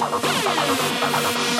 ハハハハ!